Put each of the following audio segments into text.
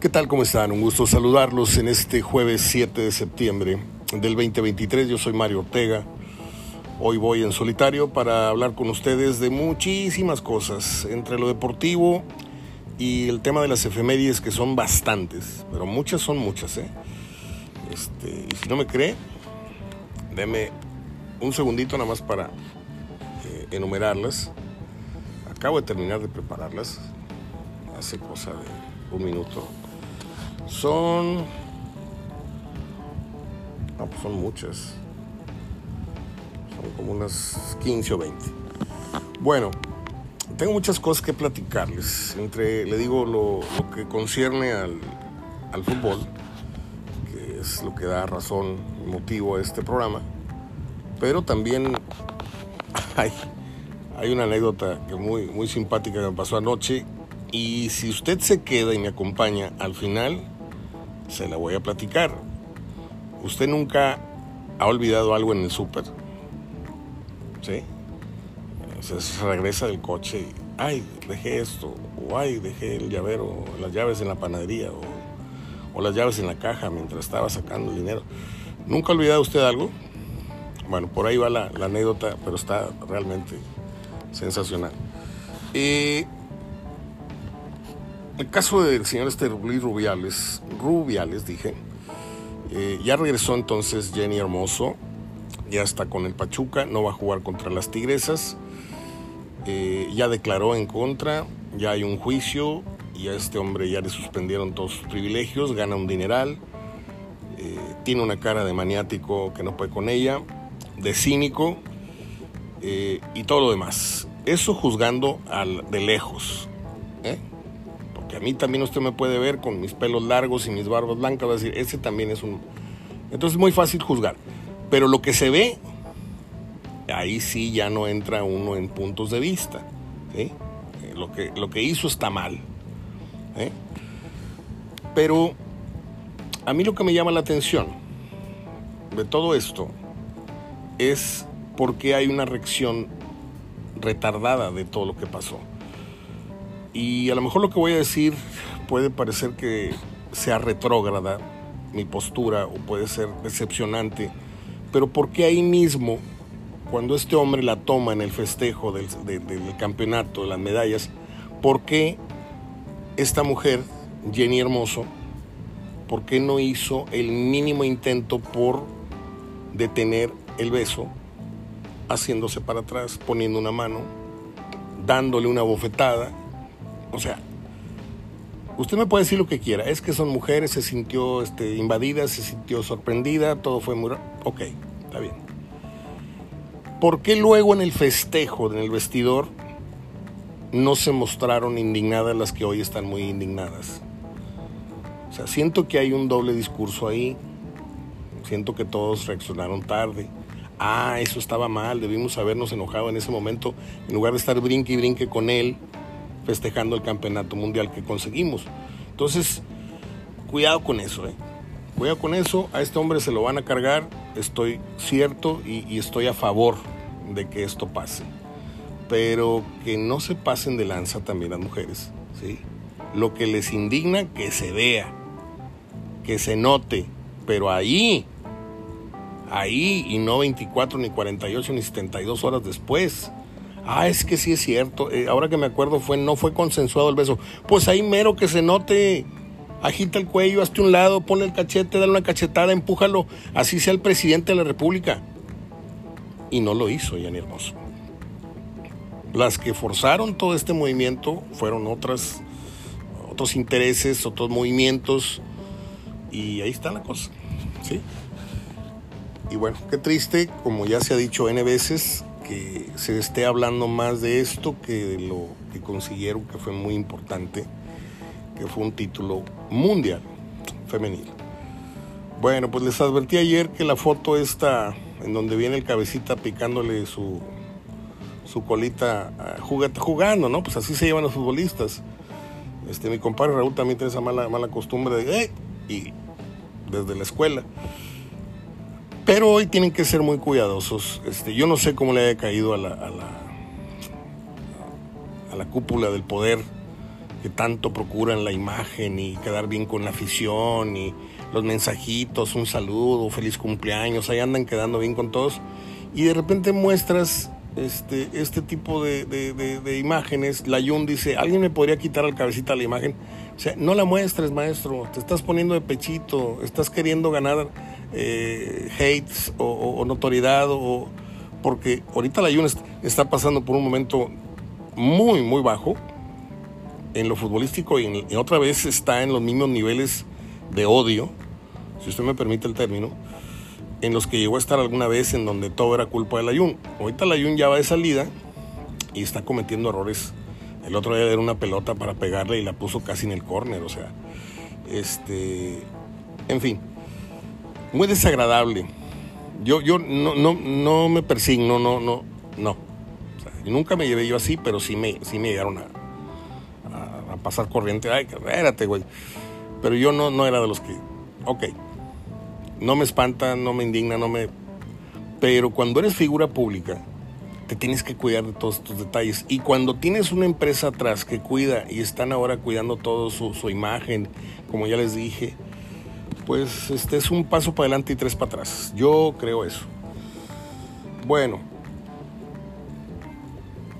¿Qué tal? ¿Cómo están? Un gusto saludarlos en este jueves 7 de septiembre del 2023. Yo soy Mario Ortega. Hoy voy en solitario para hablar con ustedes de muchísimas cosas, entre lo deportivo y el tema de las efemérides, que son bastantes, pero muchas son muchas. ¿eh? Este, y si no me cree, deme un segundito nada más para eh, enumerarlas. Acabo de terminar de prepararlas, hace cosa de un minuto. Son. No, pues son muchas. Son como unas 15 o 20. Bueno, tengo muchas cosas que platicarles. Entre, le digo, lo, lo que concierne al, al, fútbol, que es lo que da razón y motivo a este programa. Pero también hay, hay una anécdota que muy, muy simpática que me pasó anoche. Y si usted se queda y me acompaña al final, se la voy a platicar. ¿Usted nunca ha olvidado algo en el súper? ¿Sí? Se regresa del coche y, ay, dejé esto, o ay, dejé el llavero, las llaves en la panadería, o, las llaves en la caja mientras estaba sacando el dinero. ¿Nunca ha olvidado usted algo? Bueno, por ahí va la, la anécdota, pero está realmente sensacional. Eh, el caso del señor este Luis Rubiales, Rubiales dije, eh, ya regresó entonces Jenny Hermoso, ya está con el Pachuca, no va a jugar contra las Tigresas, eh, ya declaró en contra, ya hay un juicio y a este hombre ya le suspendieron todos sus privilegios, gana un dineral, eh, tiene una cara de maniático que no puede con ella, de cínico y todo lo demás. Eso juzgando al, de lejos. ¿eh? Que a mí también usted me puede ver con mis pelos largos y mis barbas blancas, a decir, ese también es un... Entonces es muy fácil juzgar. Pero lo que se ve, ahí sí ya no entra uno en puntos de vista. ¿sí? Lo, que, lo que hizo está mal. ¿eh? Pero a mí lo que me llama la atención de todo esto es porque hay una reacción retardada de todo lo que pasó. Y a lo mejor lo que voy a decir puede parecer que sea retrógrada mi postura o puede ser decepcionante, pero porque ahí mismo, cuando este hombre la toma en el festejo del, de, del campeonato, de las medallas, ¿por qué esta mujer, Jenny Hermoso, por qué no hizo el mínimo intento por detener el beso, haciéndose para atrás, poniendo una mano, dándole una bofetada? O sea, usted me puede decir lo que quiera. Es que son mujeres, se sintió este, invadida, se sintió sorprendida, todo fue muy... Ok, está bien. ¿Por qué luego en el festejo, en el vestidor, no se mostraron indignadas las que hoy están muy indignadas? O sea, siento que hay un doble discurso ahí. Siento que todos reaccionaron tarde. Ah, eso estaba mal, debimos habernos enojado en ese momento, en lugar de estar brinque y brinque con él, festejando el campeonato mundial que conseguimos. Entonces, cuidado con eso, ¿eh? Cuidado con eso, a este hombre se lo van a cargar, estoy cierto y, estoy a favor de que esto pase. Pero que no se pasen de lanza también las mujeres, ¿sí? Lo que les indigna, que se vea, que se note, pero ahí, ahí, y no 24, ni 48, ni 72 horas después. Ah, es que sí es cierto. Eh, ahora que me acuerdo, fue, no fue consensuado el beso. Pues ahí mero que se note. Agita el cuello, hazte un lado, ponle el cachete, dale una cachetada, empújalo. Así sea el presidente de la República. Y no lo hizo, Yani Hermoso. Las que forzaron todo este movimiento fueron otras, otros intereses, otros movimientos. Y ahí está la cosa. ¿sí? Y bueno, qué triste, como ya se ha dicho N veces, que se esté hablando más de esto que de lo que consiguieron, que fue muy importante, que fue un título mundial femenil. Bueno, pues les advertí ayer que la foto esta, en donde viene el cabecita picándole su, su colita jugando, ¿no? Pues así se llevan los futbolistas. Este, mi compadre Raúl también tiene esa mala, mala costumbre de, ¡eh! Y desde la escuela. Pero hoy tienen que ser muy cuidadosos. Este, yo no sé cómo le haya caído a la, a la, a la cúpula del poder que tanto procuran la imagen y quedar bien con la afición y los mensajitos, un saludo, feliz cumpleaños, ahí andan quedando bien con todos. Y de repente muestras este, este tipo de, imágenes. La Yun dice, ¿alguien me podría quitar al cabecita la imagen? O sea, no la muestres, maestro, te estás poniendo de pechito, estás queriendo ganar eh, hates o, notoriedad, o, porque ahorita la Yun está pasando por un momento muy, muy bajo en lo futbolístico y, otra vez está en los mismos niveles de odio, si usted me permite el término, en los que llegó a estar alguna vez en donde todo era culpa del Ayun. Ahorita el Ayun ya va de salida y está cometiendo errores. El otro día era una pelota para pegarle y la puso casi en el córner, o sea, este, en fin, muy desagradable. Yo, yo no, no, no me persigno, no, no, no. nunca me llevé yo así, pero sí me, sí me llegaron a, pasar corriente. Ay, espérate, güey. Pero yo no, no era de los que, ok, no me espanta, no me indigna, no me... Pero cuando eres figura pública, te tienes que cuidar de todos estos detalles. Y cuando tienes una empresa atrás que cuida y están ahora cuidando todo su, su imagen, como ya les dije, pues este es un paso para adelante y tres para atrás. Yo creo eso. Bueno,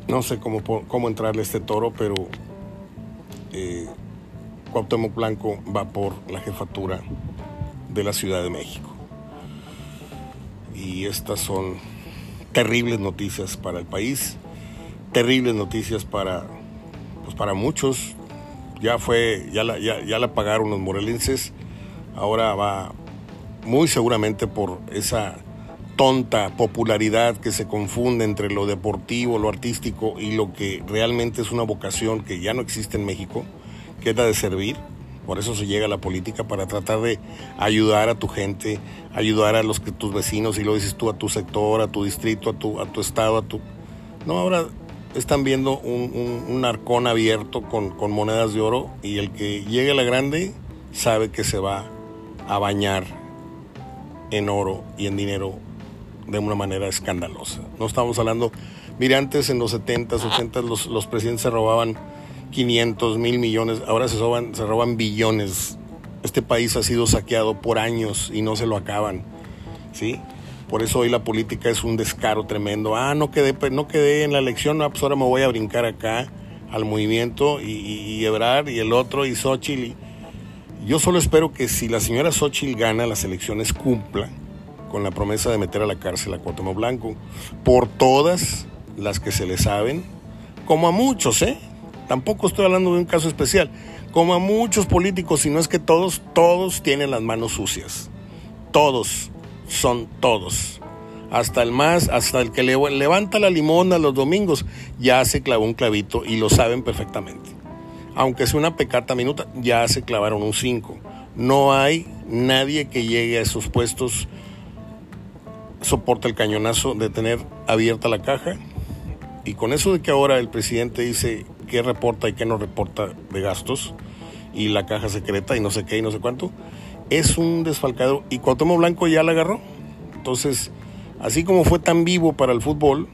no sé cómo, cómo entrarle a este toro, pero eh, Cuauhtémoc Blanco va por la jefatura de la Ciudad de México. Y estas son terribles noticias para el país, terribles noticias para, pues para muchos. Ya fue, ya ya, ya la pagaron los morelenses, ahora va muy seguramente por esa tonta popularidad que se confunde entre lo deportivo, lo artístico y lo que realmente es una vocación que ya no existe en México, que es la de servir. Por eso se llega a la política para tratar de ayudar a tu gente, ayudar a los que tus vecinos, y lo dices tú, a tu sector, a tu distrito, a tu, a tu estado, a tu... No, ahora están viendo un, un, arcón abierto con, con monedas de oro y el que llegue a la grande sabe que se va a bañar en oro y en dinero de una manera escandalosa. No estamos hablando, mire, antes en los 70s, 80s los, los presidentes se robaban 500 mil millones, ahora se roban, se roban billones. Este país ha sido saqueado por años y no se lo acaban, ¿sí? Por eso hoy la política es un descaro tremendo. Ah, no quedé, no quedé en la elección, no, pues ahora me voy a brincar acá al movimiento y, y, Ebrar y el otro y Xochitl. Yo solo espero que si la señora Xochitl gana las elecciones cumpla con la promesa de meter a la cárcel a Cuauhtémoc Blanco por todas las que se le saben, como a muchos, ¿eh? Tampoco estoy hablando de un caso especial, como a muchos políticos, si no es que todos, todos tienen las manos sucias. Todos, son todos. Hasta el más, hasta el que levanta la limona los domingos, ya se clavó un clavito y lo saben perfectamente. Aunque sea una pecata minuta, ya se clavaron un 5. No hay nadie que llegue a esos puestos soporta el cañonazo de tener abierta la caja. Y con eso de que ahora el presidente dice qué reporta y qué no reporta de gastos, y la caja secreta y no sé qué y no sé cuánto, es un desfalcado. Y Cuauhtémoc Blanco ya la agarró. Entonces, así como fue tan vivo para el fútbol,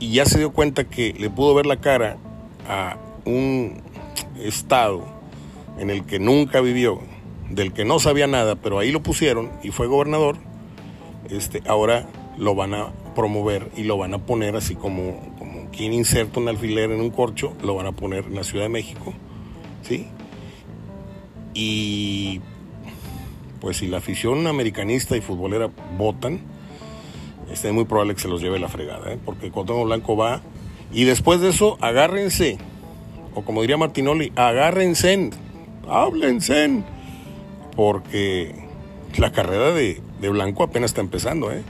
y ya se dio cuenta que le pudo ver la cara a un estado en el que nunca vivió, del que no sabía nada, pero ahí lo pusieron y fue gobernador, este, ahora lo van a promover y lo van a poner así como, como quien inserta un alfiler en un corcho, lo van a poner en la Ciudad de México, ¿sí? Y pues si la afición americanista y futbolera votan, este, es muy probable que se los lleve la fregada, ¿eh? porque Cuauhtémoc Blanco va y después de eso agárrense, o como diría Martinoli, agárrense, háblense, porque la carrera de, Blanco apenas está empezando, ¿eh?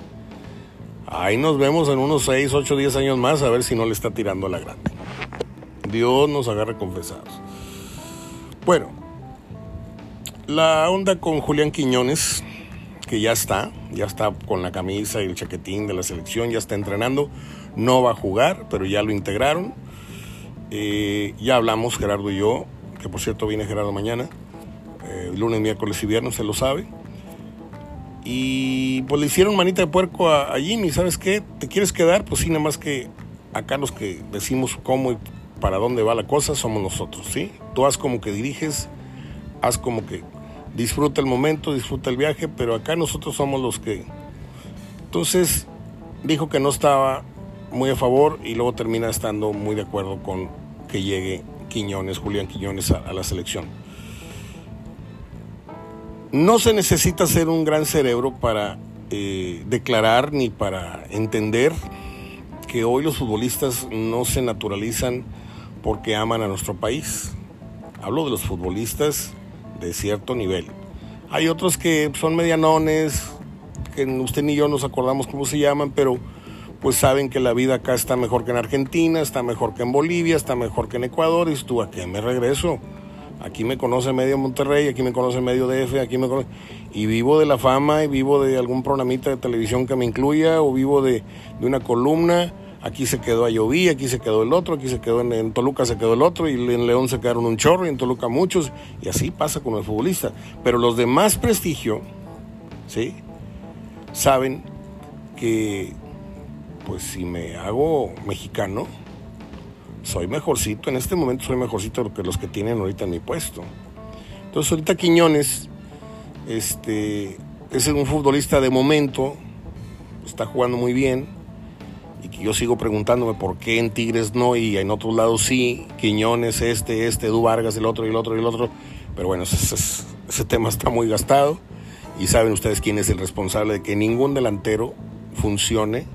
Ahí nos vemos en unos 6, 8, 10 años más a ver si no le está tirando la grande. Dios nos agarre confesados. Bueno, la onda con Julián Quiñones, que ya está, ya está con la camisa y el chaquetín de la selección, ya está entrenando, no va a jugar, pero ya lo integraron. Eh, ya hablamos, Gerardo y yo, que por cierto viene Gerardo mañana, eh, lunes, miércoles y viernes, se lo sabe. Y pues le hicieron manita de puerco a, Jimmy, ¿sabes qué? ¿Te quieres quedar? Pues sí, nada más que acá los que decimos cómo y para dónde va la cosa somos nosotros, ¿sí? Tú haz como que diriges, haz como que disfruta el momento, disfruta el viaje, pero acá nosotros somos los que... Entonces dijo que no estaba muy a favor y luego termina estando muy de acuerdo con llegue Quiñones, Julián Quiñones a, la selección. No se necesita ser un gran cerebro para eh, declarar ni para entender que hoy los futbolistas no se naturalizan porque aman a nuestro país. Hablo de los futbolistas de cierto nivel. Hay otros que son medianones, que usted ni yo nos acordamos cómo se llaman, pero pues saben que la vida acá está mejor que en Argentina, está mejor que en Bolivia, está mejor que en Ecuador, y tú, ¿a qué me regreso? Aquí me conoce medio Monterrey, aquí me conoce medio DF, aquí me conoce... Y vivo de la fama, y vivo de algún programita de televisión que me incluya, o vivo de, de una columna. Aquí se quedó a Lloví, aquí se quedó el otro, aquí se quedó en, Toluca se quedó el otro, y en León se quedaron un chorro, y en Toluca muchos, y así pasa con el futbolista. Pero los de más prestigio, ¿sí? Saben que pues si me hago mexicano, soy mejorcito, en este momento soy mejorcito que los que tienen ahorita en mi puesto. Entonces ahorita Quiñones este, es un futbolista de momento, está jugando muy bien, y que yo sigo preguntándome por qué en Tigres no y en otros lados sí, Quiñones, este, este, Edu Vargas, el otro y el otro y el otro, pero bueno, ese, ese tema está muy gastado y saben ustedes quién es el responsable de que ningún delantero funcione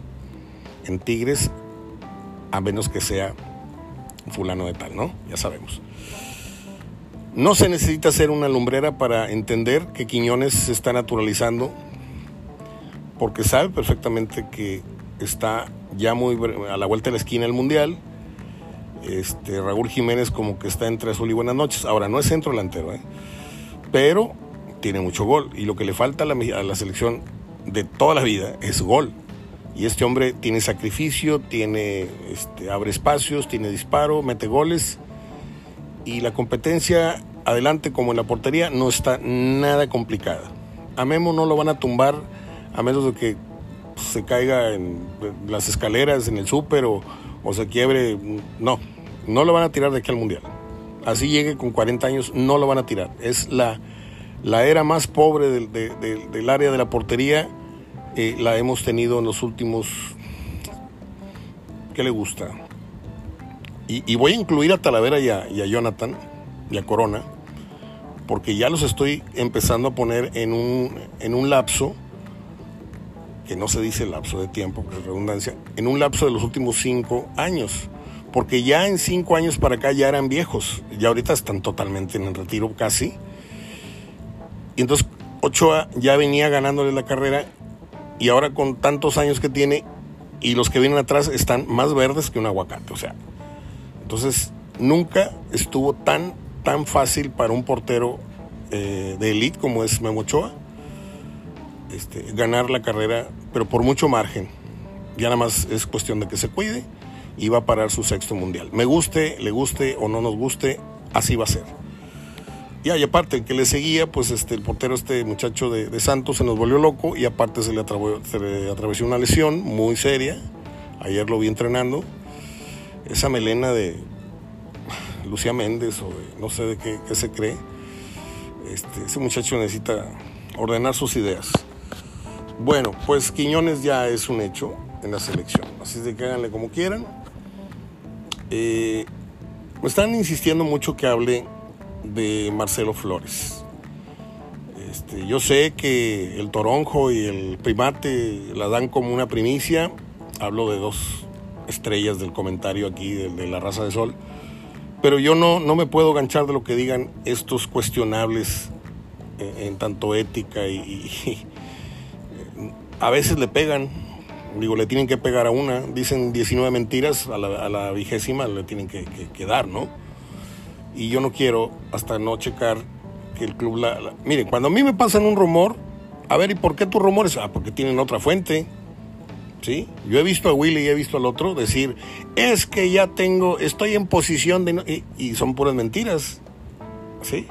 en Tigres, a menos que sea fulano de tal, ¿no? Ya sabemos. No se necesita ser una lumbrera para entender que Quiñones se está naturalizando, porque sabe perfectamente que está ya muy a la vuelta de la esquina del Mundial. Este, Raúl Jiménez como que está entre azul y buenas noches. Ahora, no es centro delantero, ¿eh? pero tiene mucho gol. Y lo que le falta a la, a la selección de toda la vida es gol. Y este hombre tiene sacrificio, tiene, este, abre espacios, tiene disparo, mete goles. Y la competencia adelante como en la portería no está nada complicada. A Memo no lo van a tumbar a menos de que se caiga en las escaleras en el súper o, se quiebre. No, no lo van a tirar de aquí al Mundial. Así llegue con 40 años, no lo van a tirar. Es la, la era más pobre del, del área de la portería eh, la hemos tenido en los últimos... ¿Qué le gusta? Y, voy a incluir a Talavera y a, Jonathan y a Corona, porque ya los estoy empezando a poner en un, en un lapso, que no se dice lapso de tiempo, que es redundancia, en un lapso de los últimos cinco años porque ya en cinco años para acá ya eran viejos, ya ahorita están totalmente en el retiro casi. Y entonces Ochoa ya venía ganándole la carrera y ahora con tantos años que tiene y los que vienen atrás están más verdes que un aguacate, o sea. Entonces, nunca estuvo tan, tan fácil para un portero eh, de elite como es Memo Ochoa este, ganar la carrera, pero por mucho margen. Ya nada más es cuestión de que se cuide y va a parar su sexto mundial. Me guste, le guste o no nos guste, así va a ser. Ya, y aparte, que le seguía, pues este, el portero, este muchacho de, Santos, se nos volvió loco y aparte se le, atravesó una lesión muy seria. Ayer lo vi entrenando. Esa melena de Lucía Méndez o no sé de qué, se cree. Este, ese muchacho necesita ordenar sus ideas. Bueno, pues Quiñones ya es un hecho en la selección. Así de que háganle como quieran. Eh, me están insistiendo mucho que hable de Marcelo Flores. Este, yo sé que el toronjo y el primate la dan como una primicia. Hablo de dos estrellas del comentario aquí de, la raza de sol. Pero yo no, no me puedo ganchar de lo que digan estos cuestionables eh, en, tanto ética y, a veces le pegan. Digo, le tienen que pegar a una. Dicen 19 mentiras, a la, vigésima le tienen que, que dar, ¿no? Y yo no quiero hasta no checar que el club la, Miren, cuando a mí me pasan un rumor, a ver, ¿y por qué tus rumores? Ah, porque tienen otra fuente. ¿Sí? Yo he visto a Willy y he visto al otro decir, es que ya tengo, estoy en posición de... y, y son puras mentiras. ¿Sí?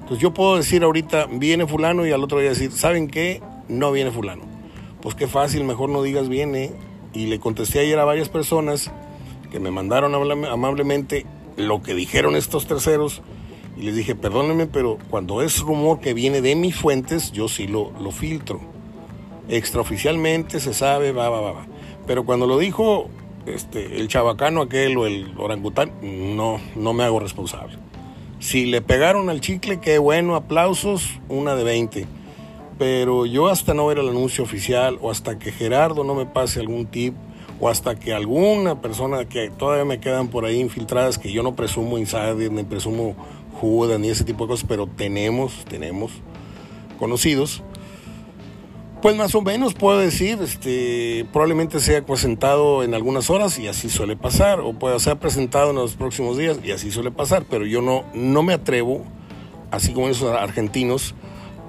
Entonces yo puedo decir ahorita, viene fulano y al otro día decir, ¿saben qué? No viene fulano. Pues qué fácil, mejor no digas viene. Y le contesté ayer a varias personas que me mandaron amablemente lo que dijeron estos terceros y les dije, perdónenme, pero cuando es rumor que viene de mis fuentes, yo sí lo, lo filtro. Extraoficialmente se sabe, va, va, va, va. Pero cuando lo dijo este, el chabacano aquel o el orangután, no, no me hago responsable. Si le pegaron al chicle, qué bueno, aplausos, una de 20. Pero yo hasta no ver el anuncio oficial o hasta que Gerardo no me pase algún tip o hasta que alguna persona que todavía me quedan por ahí infiltradas, que yo no presumo insider ni presumo Judas ni ese tipo de cosas, pero tenemos, tenemos conocidos, pues más o menos puedo decir, este, probablemente sea presentado en algunas horas y así suele pasar, o puede ser presentado en los próximos días y así suele pasar, pero yo no, no me atrevo, así como esos argentinos,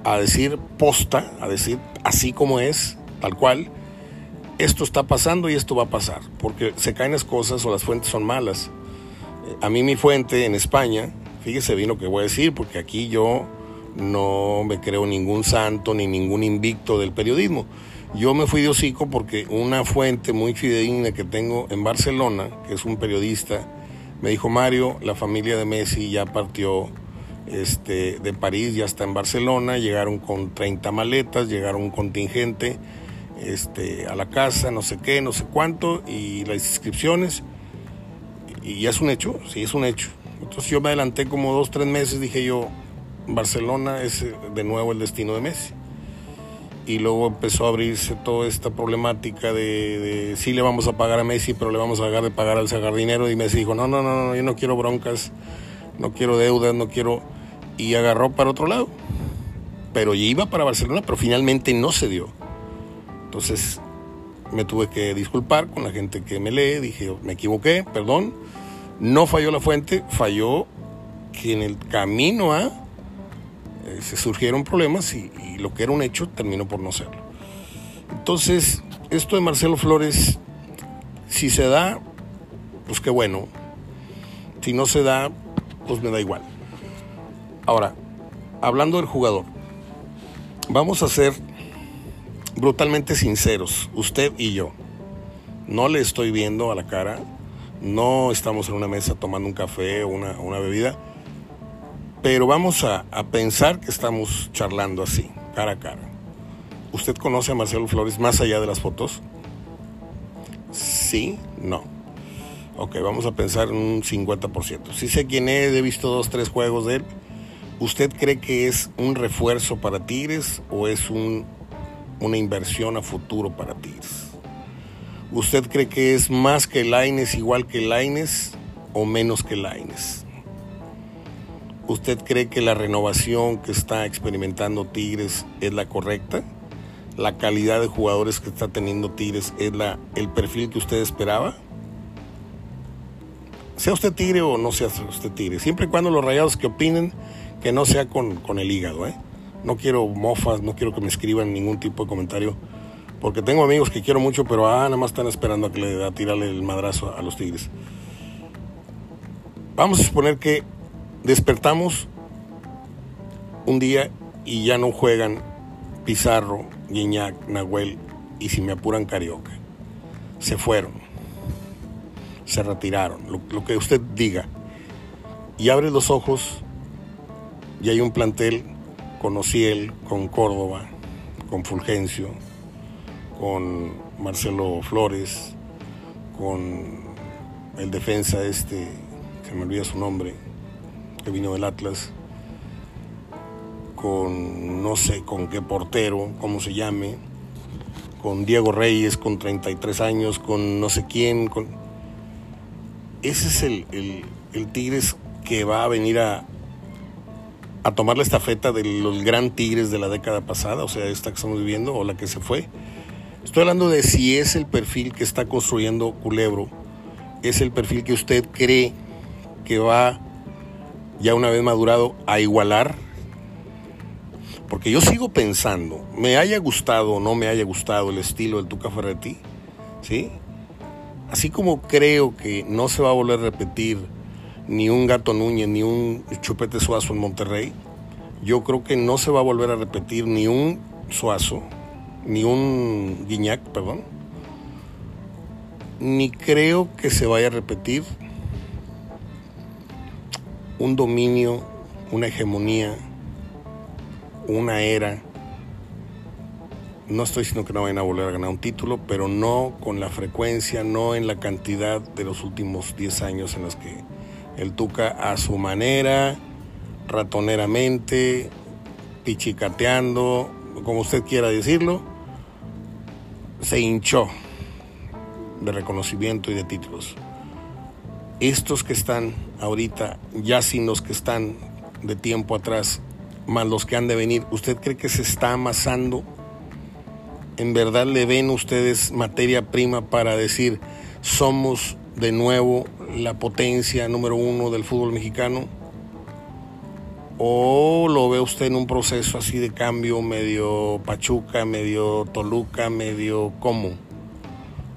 a decir posta, a decir así como es, tal cual, esto está pasando y esto va a pasar, porque se caen las cosas o las fuentes son malas. A mí mi fuente en España, fíjese bien lo que voy a decir, porque aquí yo no me creo ningún santo ni ningún invicto del periodismo. Yo me fui de hocico porque una fuente muy fidedigna que tengo en Barcelona, que es un periodista, me dijo, Mario, la familia de Messi ya partió este, de París, ya está en Barcelona, llegaron con 30 maletas, llegaron un contingente este, a la casa, no sé qué, no sé cuánto, y las inscripciones, y ya es un hecho, sí, es un hecho. Entonces yo me adelanté como dos, tres meses, dije yo, Barcelona es eh, de nuevo el destino de Messi. Y luego empezó a abrirse toda esta problemática de, de sí le vamos a pagar a Messi, pero le vamos a dejar de pagar al sagardinero. Y Messi dijo, no, no, no, no, yo no quiero broncas, no quiero deudas, no quiero... Y agarró para otro lado. Pero iba para Barcelona, pero finalmente no se dio. Entonces me tuve que disculpar con la gente que me lee, dije, me equivoqué, perdón. No falló la fuente, falló que en el camino a eh, se surgieron problemas y, lo que era un hecho terminó por no serlo. Entonces, esto de Marcelo Flores, si se da, pues qué bueno. Si no se da, pues me da igual. Ahora, hablando del jugador, vamos a ser brutalmente sinceros, usted y yo. No le estoy viendo a la cara, no estamos en una mesa tomando un café o una, una bebida pero vamos a, pensar que estamos charlando así, cara a cara. ¿Usted conoce a Marcelo Flores más allá de las fotos? Sí, no. Ok, vamos a pensar en un 50%. Si sé quién es, he visto dos, tres juegos de él. ¿Usted cree que es un refuerzo para Tigres o es un, una inversión a futuro para Tigres? ¿Usted cree que es más que Laines, igual que Laines o menos que Laines? ¿Usted cree que la renovación que está experimentando Tigres es la correcta? ¿La calidad de jugadores que está teniendo Tigres es la, el perfil que usted esperaba? Sea usted Tigre o no sea usted Tigre, siempre y cuando los rayados que opinen que no sea con, el hígado. ¿eh? No quiero mofas, no quiero que me escriban ningún tipo de comentario, porque tengo amigos que quiero mucho, pero ah, nada más están esperando a que le a tirarle el madrazo a los Tigres. Vamos a suponer que Despertamos un día y ya no juegan Pizarro, Guiñac, Nahuel y si me apuran Carioca. Se fueron, se retiraron, lo, que usted diga. Y abre los ojos y hay un plantel con Ociel, con Córdoba, con Fulgencio, con Marcelo Flores, con el defensa este, se me olvida su nombre, que vino del Atlas, con no sé con qué portero, cómo se llame, con Diego Reyes con 33 años, con no sé quién. Con... Ese es el, el, Tigres que va a venir a, a tomar la estafeta de los gran Tigres de la década pasada, o sea, esta que estamos viviendo o la que se fue. Estoy hablando de si es el perfil que está construyendo Culebro, es el perfil que usted cree que va ya una vez madurado, a igualar? Porque yo sigo pensando, me haya gustado o no me haya gustado el estilo del Tuca Ferretti, ¿sí? Así como creo que no se va a volver a repetir ni un Gato Núñez ni un Chupete Suazo en Monterrey, yo creo que no se va a volver a repetir ni un Suazo, ni un Guiñac, perdón, ni creo que se vaya a repetir un dominio, una hegemonía, una era. No estoy diciendo que no vayan a volver a ganar un título, pero no con la frecuencia, no en la cantidad de los últimos 10 años en los que el Tuca a su manera, ratoneramente, pichicateando, como usted quiera decirlo, se hinchó de reconocimiento y de títulos. Estos que están ahorita, ya sin los que están de tiempo atrás, más los que han de venir, ¿usted cree que se está amasando? ¿En verdad le ven ustedes materia prima para decir somos de nuevo la potencia número uno del fútbol mexicano? ¿O lo ve usted en un proceso así de cambio medio Pachuca, medio Toluca, medio cómo?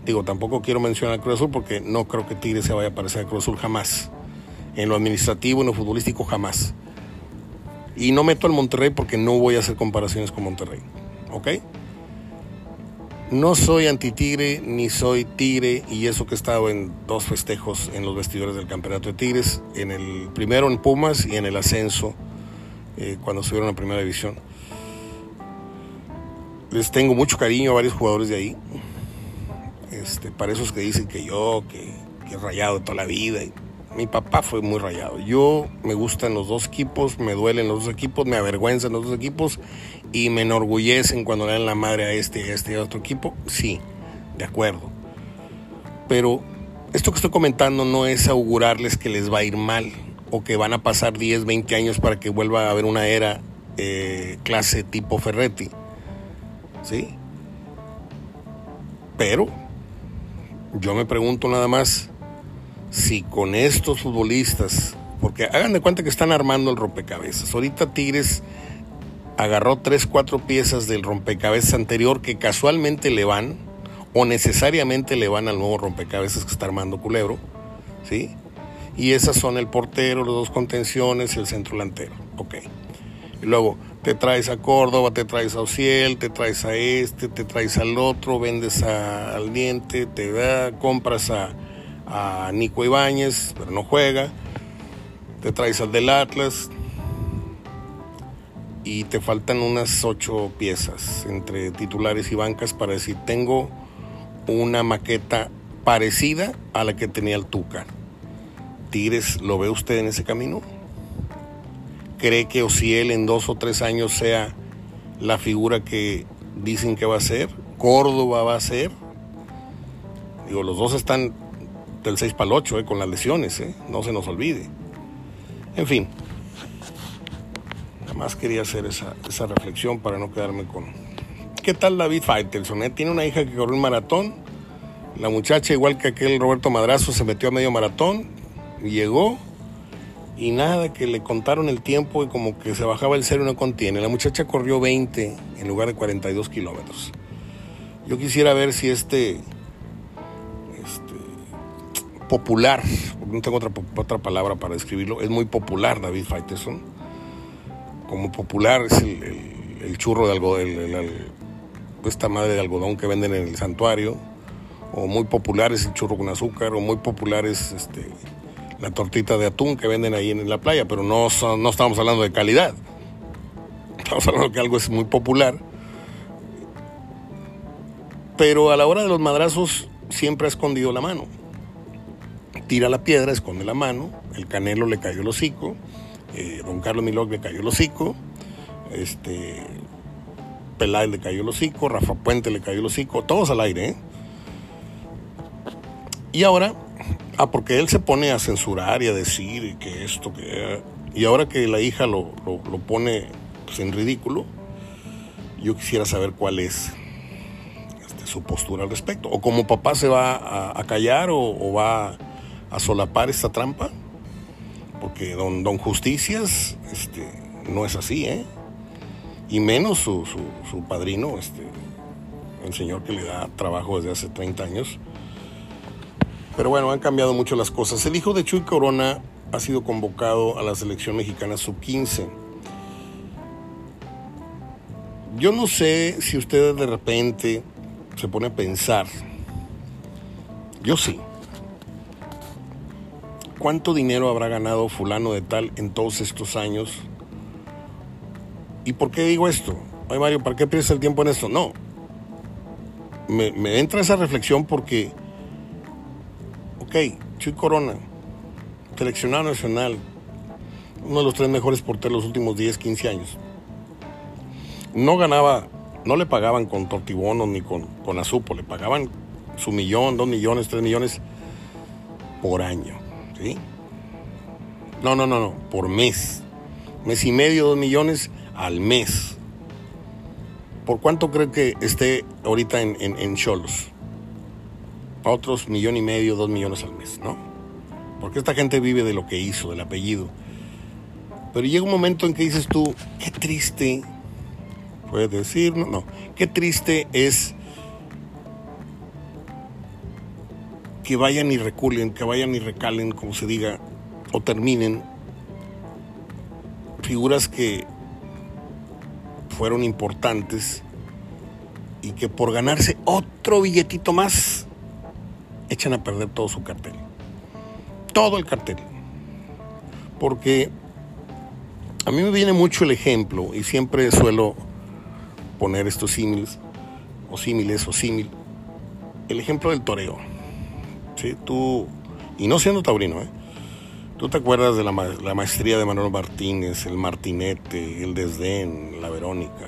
Digo, tampoco quiero mencionar a Cruz Azul porque no creo que Tigre se vaya a parecer a Cruz Azul jamás. En lo administrativo, en lo futbolístico, jamás. Y no meto al Monterrey porque no voy a hacer comparaciones con Monterrey. ¿Ok? No soy anti-tigre ni soy tigre y eso que he estado en dos festejos en los vestidores del campeonato de Tigres, en el primero en Pumas y en el ascenso eh, cuando subieron a primera división. Les tengo mucho cariño a varios jugadores de ahí. Este, para esos que dicen que yo, que, he rayado toda la vida. Mi papá fue muy rayado. Yo me gustan los dos equipos, me duelen los dos equipos, me avergüenzan los dos equipos y me enorgullecen cuando le dan la madre a este y a este otro equipo. Sí, de acuerdo. Pero esto que estoy comentando no es augurarles que les va a ir mal o que van a pasar 10, 20 años para que vuelva a haber una era eh, clase tipo Ferretti. ¿Sí? Pero yo me pregunto nada más si con estos futbolistas, porque hagan de cuenta que están armando el rompecabezas. Ahorita Tigres agarró tres, cuatro piezas del rompecabezas anterior que casualmente le van o necesariamente le van al nuevo rompecabezas que está armando Culebro, ¿sí? Y esas son el portero, los dos contenciones y el centro delantero, ok. Y luego te traes a Córdoba, te traes a Ociel, te traes a este, te traes al otro, vendes al diente, te da, compras a, a Nico Ibáñez, pero no juega, te traes al del Atlas y te faltan unas ocho piezas entre titulares y bancas para decir tengo una maqueta parecida a la que tenía el Tuca. Tigres, ¿lo ve usted en ese camino? cree que Ociel en dos o tres años sea la figura que dicen que va a ser, Córdoba va a ser. Digo, los dos están del 6 para el 8 eh, con las lesiones, eh, no se nos olvide. En fin, nada más quería hacer esa, esa reflexión para no quedarme con... ¿Qué tal David Faitelson? Eh? Tiene una hija que corrió un maratón. La muchacha, igual que aquel Roberto Madrazo, se metió a medio maratón, llegó y nada, que le contaron el tiempo y como que se bajaba el cero y no contiene. La muchacha corrió 20 en lugar de 42 kilómetros. Yo quisiera ver si este popular, no tengo otra, otra palabra para describirlo, es muy popular David Faiteson. Como popular es el, churro de algodón, esta madre de algodón que venden en el santuario, o muy popular es el churro con azúcar, o muy popular es este, la tortita de atún que venden ahí en la playa, pero no, no estamos hablando de calidad. Estamos hablando de que algo es muy popular. Pero a la hora de los madrazos siempre ha escondido la mano. Tira la piedra, esconde la mano, el Canelo le cayó el hocico, eh, don Carlos Milog le cayó el hocico, este, Peláez le cayó el hocico, Rafa Puente le cayó el hocico, todos al aire. ¿eh? Y ahora Ah, porque él se pone a censurar y a decir que esto, que... Y ahora que la hija lo, pone pues, en ridículo, yo quisiera saber cuál es este, su postura al respecto. O como papá se va a, callar o, va a solapar esta trampa. Porque don, don Justicias este, no es así, ¿eh? Y menos su, su, padrino, este, el señor que le da trabajo desde hace 30 años pero bueno, han cambiado mucho las cosas. El hijo de Chuy Corona ha sido convocado a la selección mexicana sub-15. Yo no sé si usted de repente se pone a pensar Yo sí. ¿Cuánto dinero habrá ganado fulano de tal en todos estos años? ¿Y por qué digo esto? Ay Mario, ¿para qué pierdes el tiempo en esto? No. Me, entra esa reflexión porque, ok, Chuy Corona, seleccionado nacional, uno de los tres mejores porteros los últimos 10, 15 años. No ganaba, no le pagaban con tortibonos ni con, con azupo, le pagaban su millón, dos millones, tres millones por año. No, no, no, no, por mes. Mes y medio, dos millones al mes. ¿Por cuánto cree que esté ahorita en Cholos? Otros millón y medio, dos millones al mes, ¿no? Porque esta gente vive de lo que hizo, del apellido. Pero llega un momento en que dices tú, qué triste, puedes decir, no, no, qué triste es que vayan y reculen, que vayan y recalen, como se diga, o terminen figuras que fueron importantes y que por ganarse otro billetito más echan a perder todo su cartel. Todo el cartel. Porque a mí me viene mucho el ejemplo y siempre suelo poner estos símiles o símiles o símil. El ejemplo del toreo. Tú, y no siendo taurino, ¿eh? ¿Tú te acuerdas de la, maestría de Manuel Martínez, el Martinete, el Desdén, la Verónica?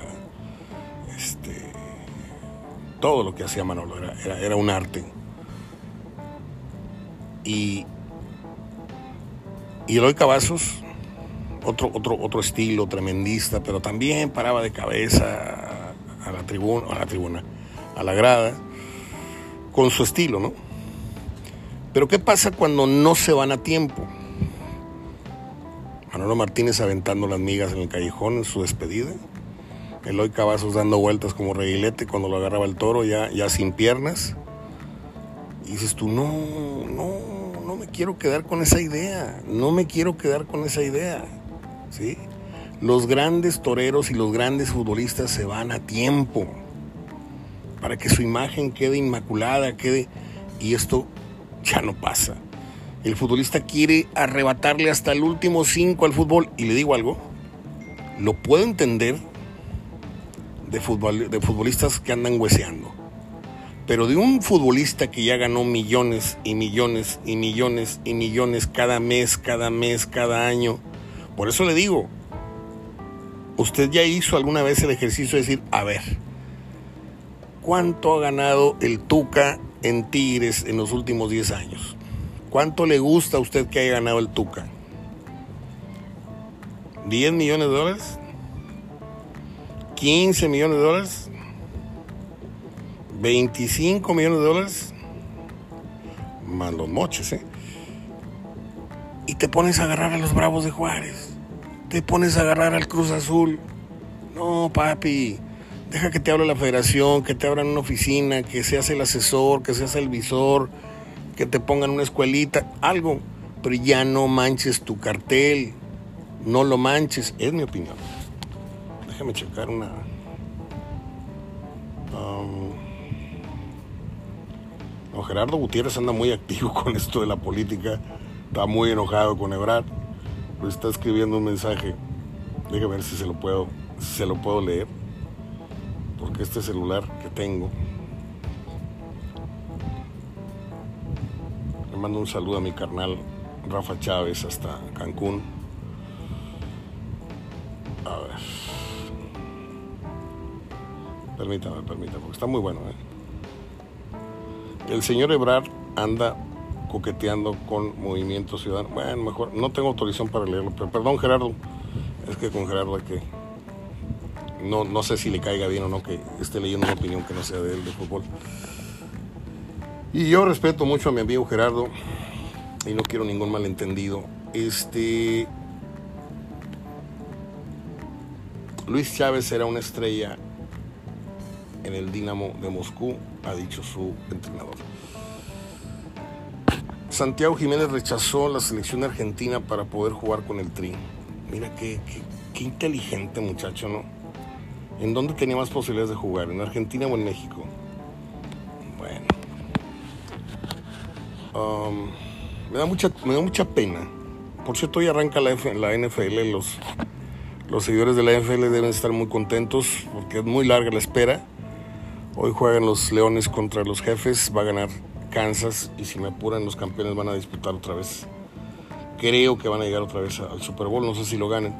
Este, todo lo que hacía Manolo era, era, un arte. Y, y Eloy Cavazos, otro, otro, otro estilo tremendista, pero también paraba de cabeza a la tribuna, a la tribuna, a la grada, con su estilo, ¿no? Pero ¿qué pasa cuando no se van a tiempo? Manolo Martínez aventando las migas en el callejón en su despedida. Eloy Cavazos dando vueltas como reguilete cuando lo agarraba el toro ya, ya sin piernas. Y dices tú, no, no, no me quiero quedar con esa idea. No me quiero quedar con esa idea. ¿Sí? Los grandes toreros y los grandes futbolistas se van a tiempo para que su imagen quede inmaculada, quede... Y esto ya no pasa. El futbolista quiere arrebatarle hasta el último cinco al fútbol. Y le digo algo, lo puedo entender de, de futbolistas que andan hueseando. Pero de un futbolista que ya ganó millones y millones y millones y millones cada mes, cada mes, cada año. Por eso le digo, usted ya hizo alguna vez el ejercicio de decir, a ver, ¿cuánto ha ganado el Tuca en Tigres en los últimos 10 años? ¿Cuánto le gusta a usted que haya ganado el Tuca? ¿10 millones de dólares? ¿15 millones de dólares? ¿25 millones de dólares? Más los moches, ¿eh? Y te pones a agarrar a los Bravos de Juárez. Te pones a agarrar al Cruz Azul. No, papi. Deja que te hable la federación, que te abran una oficina, que seas el asesor, que seas el visor que te pongan una escuelita, algo, pero ya no manches tu cartel, no lo manches, es mi opinión. Déjame checar una... Um, no, Gerardo Gutiérrez anda muy activo con esto de la política, está muy enojado con Ebrard, pues está escribiendo un mensaje, déjame ver si se lo puedo, si se lo puedo leer, porque este celular que tengo mando un saludo a mi carnal Rafa Chávez hasta Cancún. A ver. Permítame, permítame, porque está muy bueno. ¿eh? El señor Ebrard anda coqueteando con Movimiento Ciudadano. Bueno, mejor, no tengo autorización para leerlo, pero perdón Gerardo, es que con Gerardo hay que... No, no sé si le caiga bien o no que esté leyendo una opinión que no sea de él de fútbol. Y yo respeto mucho a mi amigo Gerardo y no quiero ningún malentendido. Este Luis Chávez era una estrella en el Dinamo de Moscú, ha dicho su entrenador. Santiago Jiménez rechazó la selección argentina para poder jugar con el Tri. Mira qué, qué inteligente muchacho, ¿no? ¿En dónde tenía más posibilidades de jugar? ¿En Argentina o en México? Um, me, da mucha, me da mucha pena. Por cierto, hoy arranca la, la NFL. Los, los seguidores de la NFL deben estar muy contentos porque es muy larga la espera. Hoy juegan los Leones contra los Jefes. Va a ganar Kansas y si me apuran los campeones van a disputar otra vez. Creo que van a llegar otra vez al Super Bowl, no sé si lo ganen.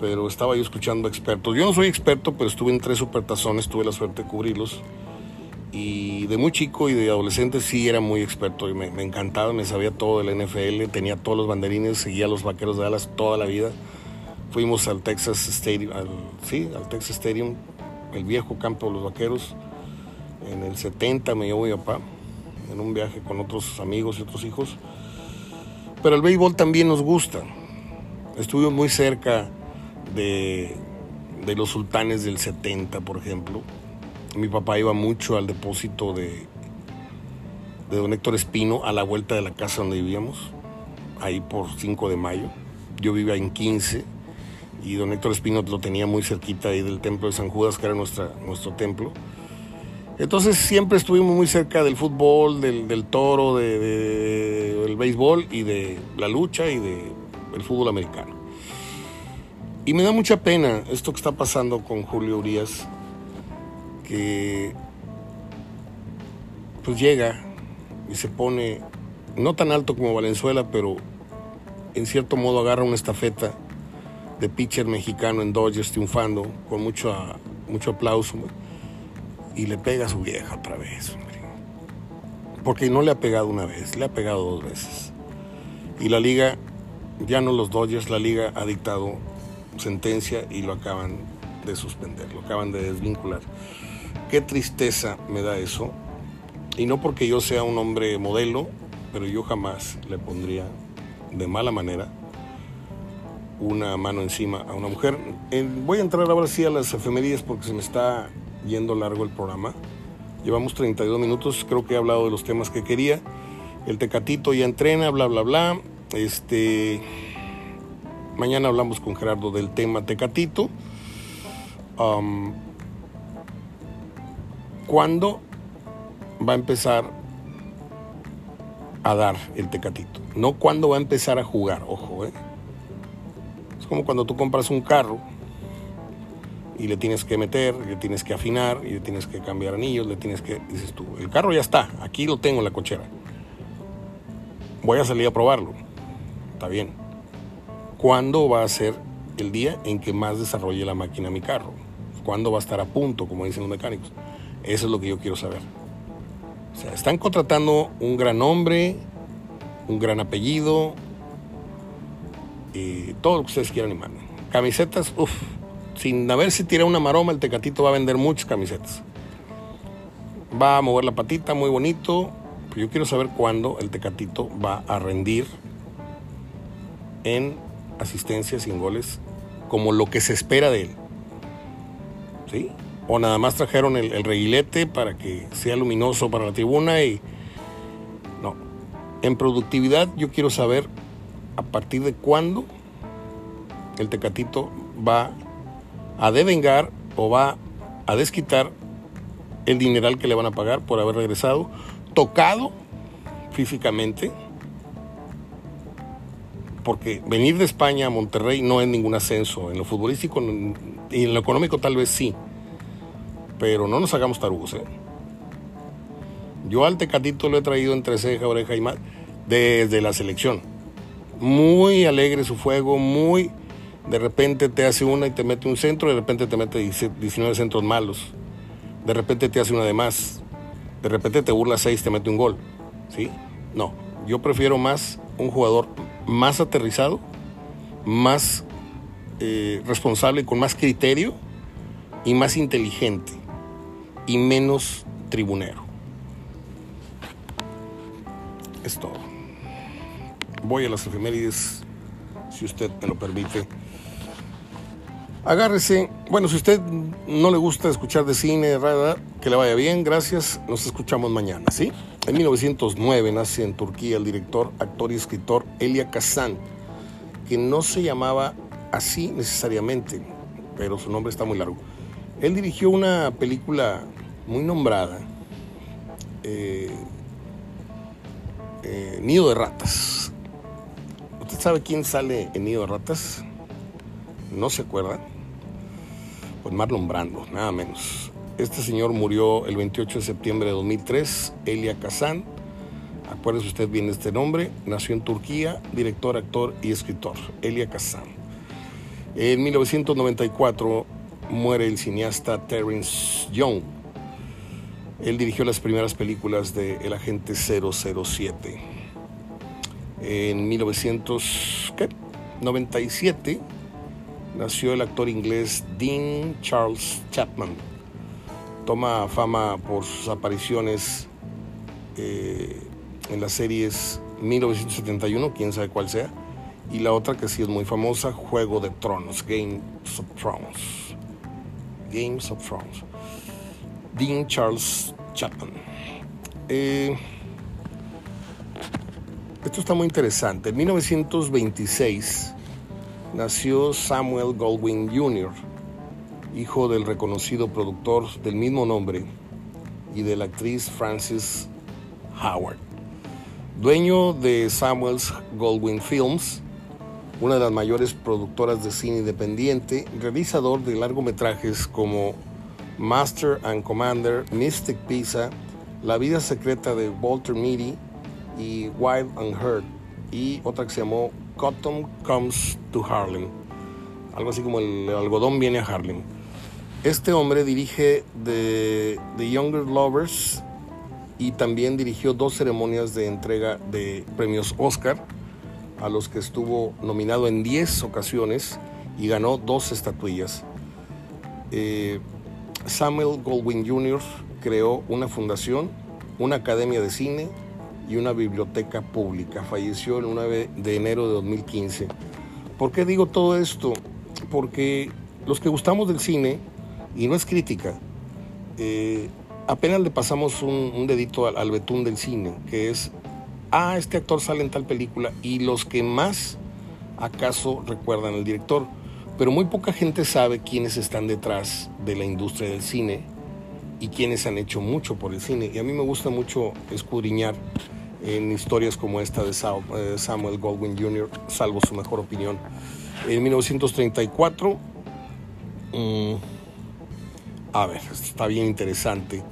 Pero estaba yo escuchando expertos. Yo no soy experto, pero estuve en tres supertazones, tuve la suerte de cubrirlos. Y de muy chico y de adolescente sí era muy experto y me, encantaba, me sabía todo del NFL, tenía todos los banderines, seguía a los vaqueros de Dallas toda la vida. Fuimos al Texas Stadium, sí, al Texas Stadium, el viejo campo de los vaqueros. En el 70 me llevó mi papá en un viaje con otros amigos y otros hijos. Pero el béisbol también nos gusta. Estuvimos muy cerca de, de los sultanes del 70, por ejemplo. Mi papá iba mucho al depósito de, de don Héctor Espino a la vuelta de la casa donde vivíamos, ahí por 5 de mayo. Yo vivía en 15 y don Héctor Espino lo tenía muy cerquita ahí del templo de San Judas, que era nuestro templo. Entonces siempre estuvimos muy cerca del fútbol, del, toro, del béisbol y de la lucha y del fútbol americano. Y me da mucha pena esto que está pasando con Julio Urias, que pues llega y se pone no tan alto como Valenzuela, pero en cierto modo agarra una estafeta de pitcher mexicano en Dodgers triunfando con mucho, mucho aplauso y le pega a su vieja otra vez, Porque no le ha pegado una vez, le ha pegado dos veces. Y la liga, ya no los Dodgers, la liga ha dictado sentencia y lo acaban de suspender, lo acaban de desvincular. Qué tristeza me da eso. Y no porque yo sea un hombre modelo, pero yo jamás le pondría de mala manera una mano encima a una mujer. voy a entrar ahora sí a las efemerías porque se me está yendo largo el programa. Llevamos 32 minutos, creo que he hablado de los temas que quería. El Tecatito ya entrena, bla, bla, bla. Este, mañana hablamos con Gerardo del tema Tecatito. ¿Cuándo va a empezar a dar el Tecatito? No cuándo va a empezar a jugar, ojo, ¿eh? Es como cuando tú compras un carro y le tienes que meter, le tienes que afinar, le tienes que cambiar anillos, le tienes que, dices tú, el carro ya está, aquí lo tengo en la cochera. Voy a salir a probarlo. Está bien. ¿Cuándo va a ser el día en que más desarrolle la máquina mi carro? ¿Cuándo va a estar a punto, como dicen los mecánicos? Eso es lo que yo quiero saber. O sea, están contratando un gran nombre, un gran apellido, y todo lo que ustedes quieran y manden. Camisetas, uff, sin haberse tirado una maroma, el Tecatito va a vender muchas camisetas. Va a mover la patita muy bonito. Pero yo quiero saber cuándo el Tecatito va a rendir en asistencias sin goles como lo que se espera de él. ¿Sí? O nada más trajeron el, el reguilete para que sea luminoso para la tribuna y... No. En productividad yo quiero saber a partir de cuándo el Tecatito va a devengar o va a desquitar el dineral que le van a pagar por haber regresado, tocado físicamente, porque venir de España a Monterrey no es ningún ascenso, en lo futbolístico y en lo económico tal vez sí, pero no nos hagamos tarugos. ¿eh? Yo al Tecatito lo he traído entre ceja, oreja y más desde la selección. Muy alegre su fuego, muy de repente te hace una y te mete un centro, de repente te mete 19 centros malos, de repente te hace una de más, de repente te burla 6, te mete un gol. ¿Sí? No, yo prefiero más un jugador más aterrizado, más eh, responsable, con más criterio y más inteligente y menos tribunero. Es todo. Voy a las efemérides, si usted me lo permite. Agárrese. Bueno, si usted no le gusta escuchar de cine, que le vaya bien, gracias. Nos escuchamos mañana, ¿sí? En 1909 nace en Turquía el director, actor y escritor Elia Kazan, que no se llamaba así necesariamente, pero su nombre está muy largo. Él dirigió una película muy nombrada, eh, Eh, Nido de Ratas. ¿Usted sabe quién sale en Nido de Ratas? ¿No se acuerda? Pues Marlon Brando, nada menos. Este señor murió el 28 de septiembre de 2003, Elia Kazan. Acuérdese usted bien este nombre. Nació en Turquía, director, actor y escritor. Elia Kazan. En 1994 muere el cineasta Terence Young. Él dirigió las primeras películas de El Agente 007. En 1997 nació el actor inglés Dean Charles Chapman toma fama por sus apariciones eh, en las series 1971, quién sabe cuál sea, y la otra que sí es muy famosa, Juego de Tronos, Games of Thrones. Games of Thrones. Dean Charles Chapman. Eh, esto está muy interesante. En 1926 nació Samuel Goldwyn Jr., hijo del reconocido productor del mismo nombre y de la actriz Frances Howard. Dueño de Samuels Goldwyn Films, una de las mayores productoras de cine independiente, realizador de largometrajes como Master and Commander, Mystic Pizza, La vida secreta de Walter Mitty y Wild and Hurt, y otra que se llamó Cotton Comes to Harlem, algo así como el algodón viene a Harlem. Este hombre dirige The, Younger Lovers y también dirigió dos ceremonias de entrega de premios Oscar, a los que estuvo nominado en 10 ocasiones y ganó dos estatuillas. Eh, Samuel Goldwyn Jr. creó una fundación, una academia de cine y una biblioteca pública. Falleció el 9 de enero de 2015. ¿Por qué digo todo esto? Porque los que gustamos del cine y no es crítica. Eh, apenas le pasamos un, dedito al, betún del cine, que es, ah, este actor sale en tal película, y los que más acaso recuerdan al director. Pero muy poca gente sabe quiénes están detrás de la industria del cine y quiénes han hecho mucho por el cine. Y a mí me gusta mucho escudriñar en historias como esta de eh, Samuel Goldwyn Jr., salvo su mejor opinión. En 1934, a ver, está bien interesante.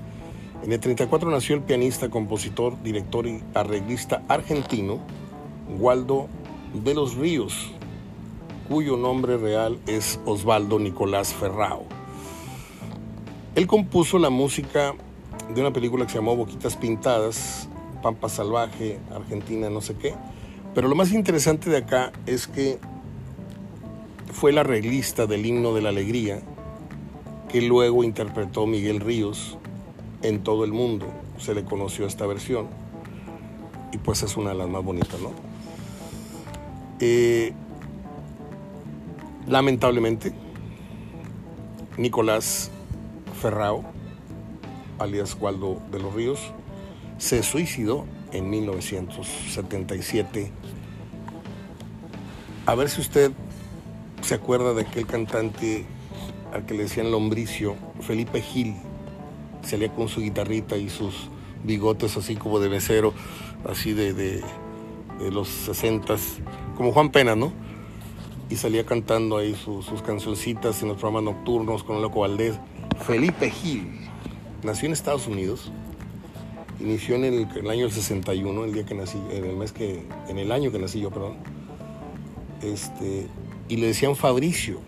En el 34 nació el pianista, compositor, director y arreglista argentino Waldo de los Ríos, cuyo nombre real es Osvaldo Nicolás Ferrao. Él compuso la música de una película que se llamó Boquitas Pintadas, Pampa Salvaje, Argentina, no sé qué. Pero lo más interesante de acá es que fue el arreglista del himno de la alegría que luego interpretó Miguel Ríos en todo el mundo. Se le conoció esta versión y pues es una de las más bonitas, ¿no? Eh, lamentablemente, Nicolás Ferrao, alias Waldo de los Ríos, se suicidó en 1977. A ver si usted se acuerda de aquel cantante al que le decían Lombricio, Felipe Gil, salía con su guitarrita y sus bigotes así como de becero, así de, de, los sesentas, como Juan Pena, ¿no? Y salía cantando ahí sus cancioncitas en los programas nocturnos con Loco Valdés. Felipe Gil nació en Estados Unidos, inició en el, el, año 61, el día que nací, en el mes que, en el año que nací yo, perdón. Este, y le decían Fabricio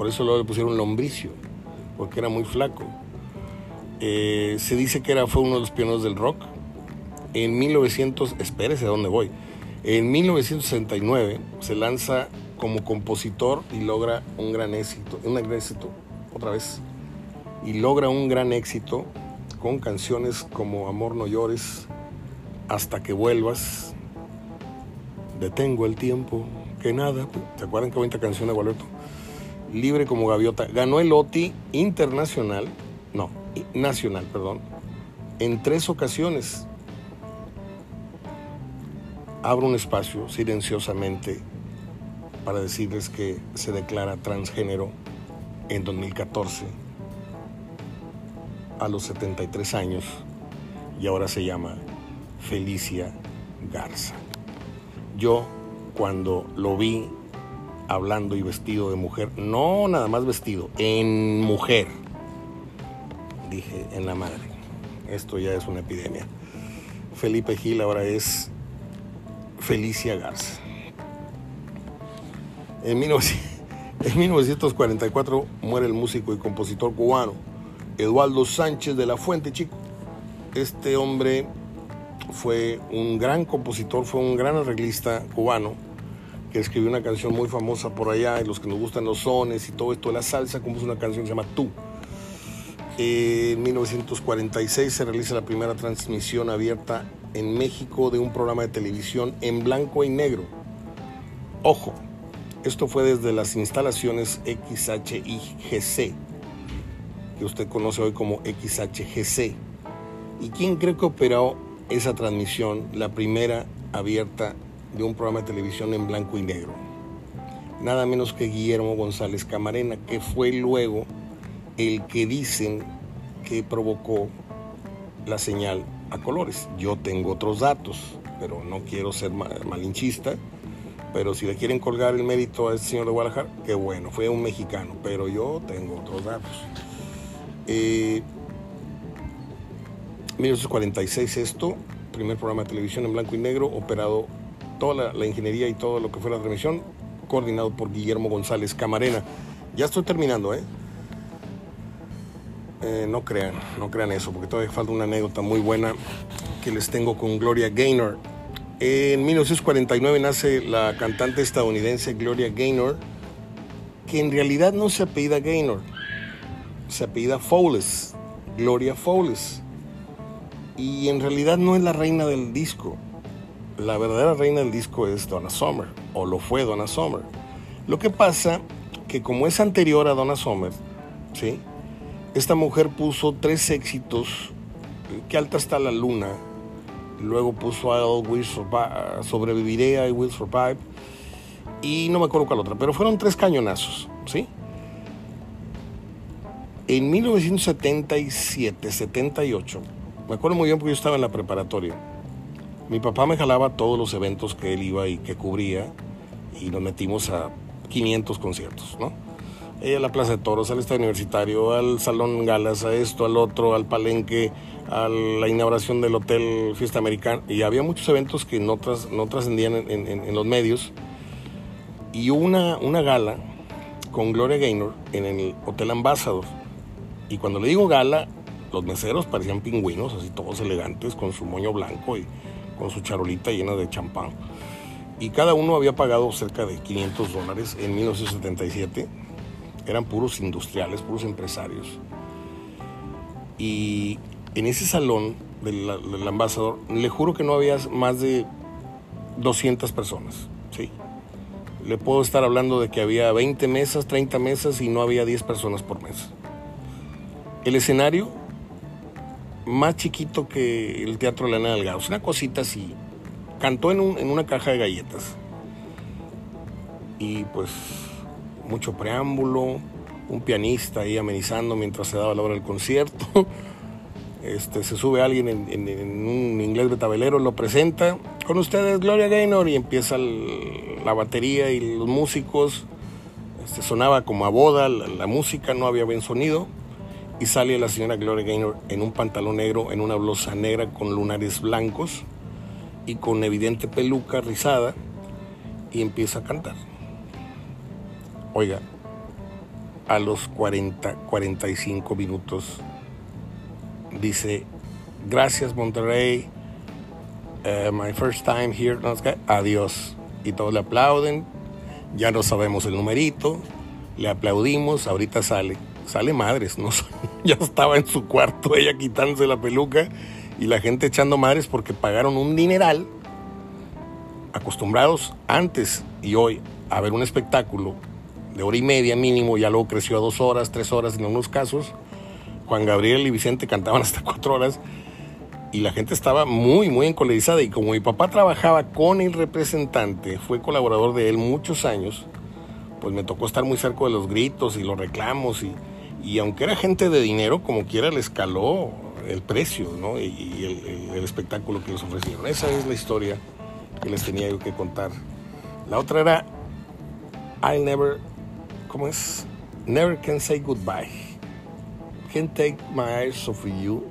por eso luego le pusieron lombricio, porque era muy flaco. Eh, se dice que era, fue uno de los pioneros del rock. En 1900, espérese a dónde voy. En 1969 se lanza como compositor y logra un gran éxito, un gran éxito, otra vez, y logra un gran éxito con canciones como Amor no llores, Hasta que vuelvas, Detengo el tiempo, que nada. ¿Te acuerdan qué bonita canción de Gualberto? Libre como gaviota. Ganó el OTI internacional, no, nacional, perdón, en tres ocasiones. Abro un espacio silenciosamente para decirles que se declara transgénero en 2014 a los 73 años y ahora se llama Felicia Garza. Yo cuando lo vi hablando y vestido de mujer, no nada más vestido, en mujer, dije, en la madre, esto ya es una epidemia. Felipe Gil ahora es Felicia Garza. En, 1944 muere el músico y compositor cubano Eduardo Sánchez de la Fuente, chico. Este hombre fue un gran compositor, fue un gran arreglista cubano que escribió una canción muy famosa por allá, y los que nos gustan los sones y todo esto de la salsa, compuso una canción que se llama Tú. En 1946 se realiza la primera transmisión abierta en México de un programa de televisión en blanco y negro. Ojo, esto fue desde las instalaciones XHIGC, que usted conoce hoy como XHGC. ¿Y quién cree que operó esa transmisión, la primera abierta de un programa de televisión en blanco y negro. Nada menos que Guillermo González Camarena, que fue luego el que dicen que provocó la señal a colores. Yo tengo otros datos, pero no quiero ser malinchista. Pero si le quieren colgar el mérito a este señor de Guadalajara, qué bueno, fue un mexicano, pero yo tengo otros datos. Eh, 1946 esto, primer programa de televisión en blanco y negro, operado toda la, ingeniería y todo lo que fue la transmisión, coordinado por Guillermo González Camarena. Ya estoy terminando, ¿eh? ¿eh? no crean, no crean eso, porque todavía falta una anécdota muy buena que les tengo con Gloria Gaynor. En 1949 nace la cantante estadounidense Gloria Gaynor, que en realidad no se apellida Gaynor, se apellida Fowles, Gloria Fowles y en realidad no es la reina del disco. La verdadera reina del disco es Donna Summer, o lo fue Donna Summer. Lo que pasa que como es anterior a Donna Summer, ¿sí? esta mujer puso tres éxitos, que alta está la luna, luego puso I Will Survive, Sobreviviré, I Will Survive, y no me acuerdo cuál otra, pero fueron tres cañonazos, ¿sí? En 1977, 78, me acuerdo muy bien porque yo estaba en la preparatoria. Mi papá me jalaba todos los eventos que él iba y que cubría y nos metimos a 500 conciertos, ¿no? a la Plaza de Toros, al Estadio Universitario, al Salón Galas, a esto, al otro, al Palenque, a la inauguración del Hotel Fiesta Americana. Y había muchos eventos que no, no trascendían en, los medios. Y una, una gala con Gloria Gaynor en el Hotel Ambassador. Y cuando le digo gala, los meseros parecían pingüinos, así todos elegantes, con su moño blanco y con su charolita llena de champán. Y cada uno había pagado cerca de 500 dólares en 1977. Eran puros industriales, puros empresarios. Y en ese salón del, del ambasador, le juro que no había más de 200 personas. ¿sí? Le puedo estar hablando de que había 20 mesas, 30 mesas y no había 10 personas por mesa. El escenario más chiquito que el Teatro de la Delgado. Una cosita así. Cantó en, en una caja de galletas. Y pues mucho preámbulo, un pianista ahí amenizando mientras se daba la hora del concierto. Este, se sube alguien en, un inglés betabelero, lo presenta. Con ustedes Gloria Gaynor y empieza la batería y los músicos. Este, sonaba como a boda la, la música, no había buen sonido y sale la señora Gloria Gaynor en un pantalón negro, en una blusa negra con lunares blancos y con evidente peluca rizada y empieza a cantar. Oiga, a los 40, 45 minutos dice, gracias Monterrey, eh, my first time here, adiós. Y todos le aplauden, ya no sabemos el numerito, le aplaudimos, ahorita sale sale madres, ¿no? ya estaba en su cuarto ella quitándose la peluca y la gente echando madres porque pagaron un dineral, acostumbrados antes y hoy a ver un espectáculo de hora y media mínimo, ya luego creció a dos horas, tres horas en algunos casos. Juan Gabriel y Vicente cantaban hasta cuatro horas y la gente estaba muy, muy encolerizada. Y como mi papá trabajaba con el representante, fue colaborador de él muchos años, pues me tocó estar muy cerca de los gritos y los reclamos y y aunque era gente de dinero, como quiera le escaló el precio ¿no? y, el, espectáculo que les ofrecieron. Esa es la historia que les tenía yo que contar. La otra era I never, ¿cómo es? Never can say goodbye. Can't take my eyes off you.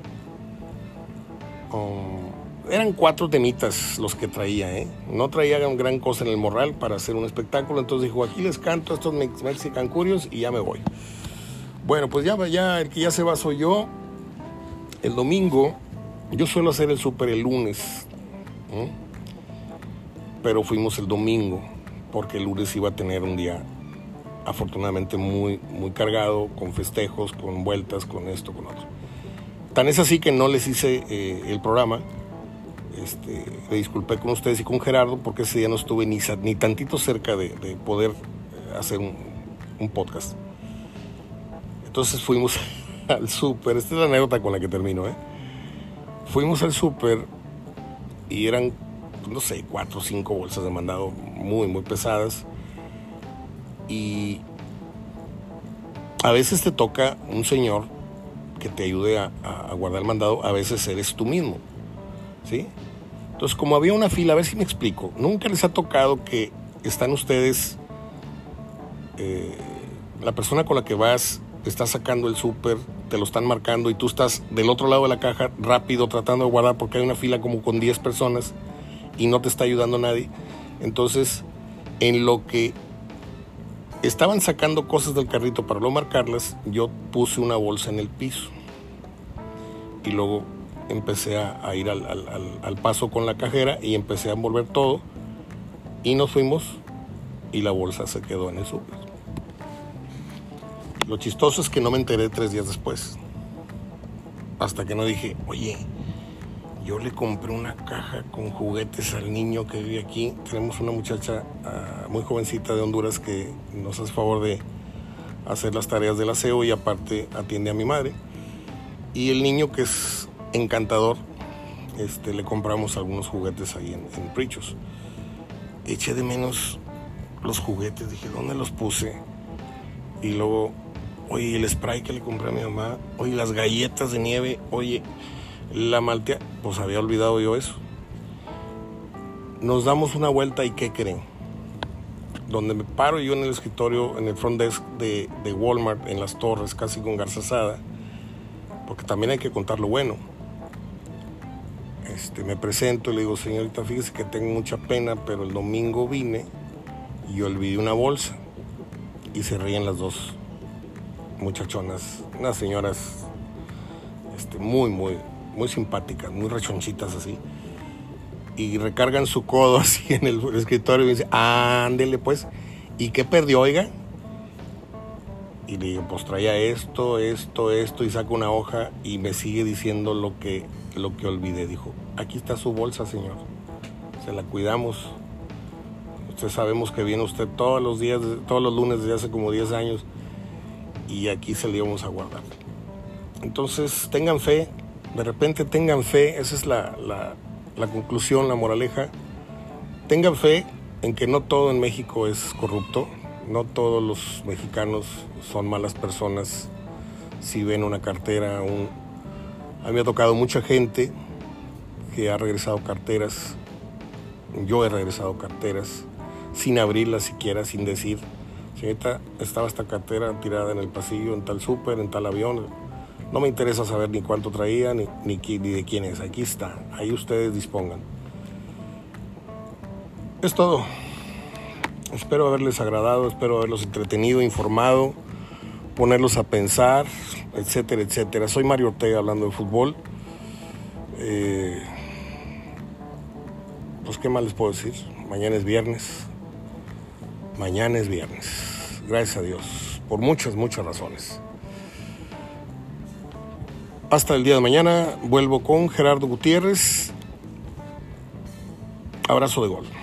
Um, eran cuatro temitas los que traía, ¿eh? No traía gran cosa en el morral para hacer un espectáculo, entonces dijo, aquí les canto estos Mexican Curios y ya me voy. Bueno, pues ya, ya el que ya se va soy yo. El domingo, yo suelo hacer el súper el lunes, pero fuimos el domingo, porque el lunes iba a tener un día afortunadamente muy, muy cargado, con festejos, con vueltas, con esto, con otro. Tan es así que no les hice eh, el programa. Este, me disculpé con ustedes y con Gerardo porque ese día no estuve ni, ni tantito cerca de, poder eh, hacer un, podcast. Entonces fuimos al súper, esta es la anécdota con la que termino, ¿eh? Fuimos al súper y eran, no sé, cuatro o cinco bolsas de mandado muy, muy pesadas y a veces te toca un señor que te ayude a, guardar el mandado, a veces eres tú mismo. ¿Sí? Entonces, como había una fila, a ver si me explico, nunca les ha tocado que están ustedes, eh, la persona con la que vas está sacando el súper, te lo están marcando y tú estás del otro lado de la caja rápido tratando de guardar porque hay una fila como con 10 personas y no te está ayudando nadie. Entonces, en lo que estaban sacando cosas del carrito para no marcarlas, yo puse una bolsa en el piso. Y luego empecé a, ir al, paso con la cajera y empecé a envolver todo. Y nos fuimos y la bolsa se quedó en el súper. Lo chistoso es que no me enteré tres días después. Hasta que no dije, oye, yo le compré una caja con juguetes al niño que vive aquí. Tenemos una muchacha ah, muy jovencita de Honduras que nos hace favor de hacer las tareas del aseo y aparte atiende a mi madre. Y el niño que es encantador, este, le compramos algunos juguetes ahí en, en Prichos. Eché de menos los juguetes, dije, ¿dónde los puse? Y luego, oye, el spray que le compré a mi mamá, oye, las galletas de nieve, oye, la maltea, pues había olvidado yo eso. Nos damos una vuelta y ¿qué creen? Donde me paro yo en el escritorio, en el front desk de, Walmart, en las torres, casi con garzasada, porque también hay que contar lo bueno. Este, me presento y le digo, señorita, fíjese que tengo mucha pena, pero el domingo vine y olvidé una bolsa. Y se ríen las dos muchachonas, unas señoras este, muy, muy, muy simpáticas, muy rechonchitas así. Y recargan su codo así en el escritorio y dice, ándele pues. ¿Y qué perdió, oiga? Y le digo, pues traía esto, esto, esto, y saca una hoja y me sigue diciendo lo que, lo que olvidé. Dijo, aquí está su bolsa, señor. Se la cuidamos. Usted sabemos que viene usted todos los días, todos los lunes desde hace como 10 años, y aquí se le íbamos a guardar. Entonces, tengan fe, de repente tengan fe, esa es la, conclusión, la moraleja. Tengan fe en que no todo en México es corrupto, no todos los mexicanos son malas personas. Si ven una cartera, un... a mí me ha tocado mucha gente que ha regresado carteras, yo he regresado carteras, sin abrirlas siquiera, sin decir, señorita, estaba esta cartera tirada en el pasillo, en tal súper, en tal avión, no me interesa saber ni cuánto traía ni, ni, de quién es. Aquí está. Ahí ustedes dispongan. Es todo. Espero haberles agradado, espero haberlos entretenido, informado, ponerlos a pensar, etcétera, etcétera. Soy Mario Ortega hablando de fútbol. Eh, pues qué más les puedo decir. Mañana es viernes. Mañana es viernes. Gracias a Dios. Por muchas, muchas razones. Hasta el día de mañana vuelvo con Gerardo Gutiérrez. Abrazo de gol.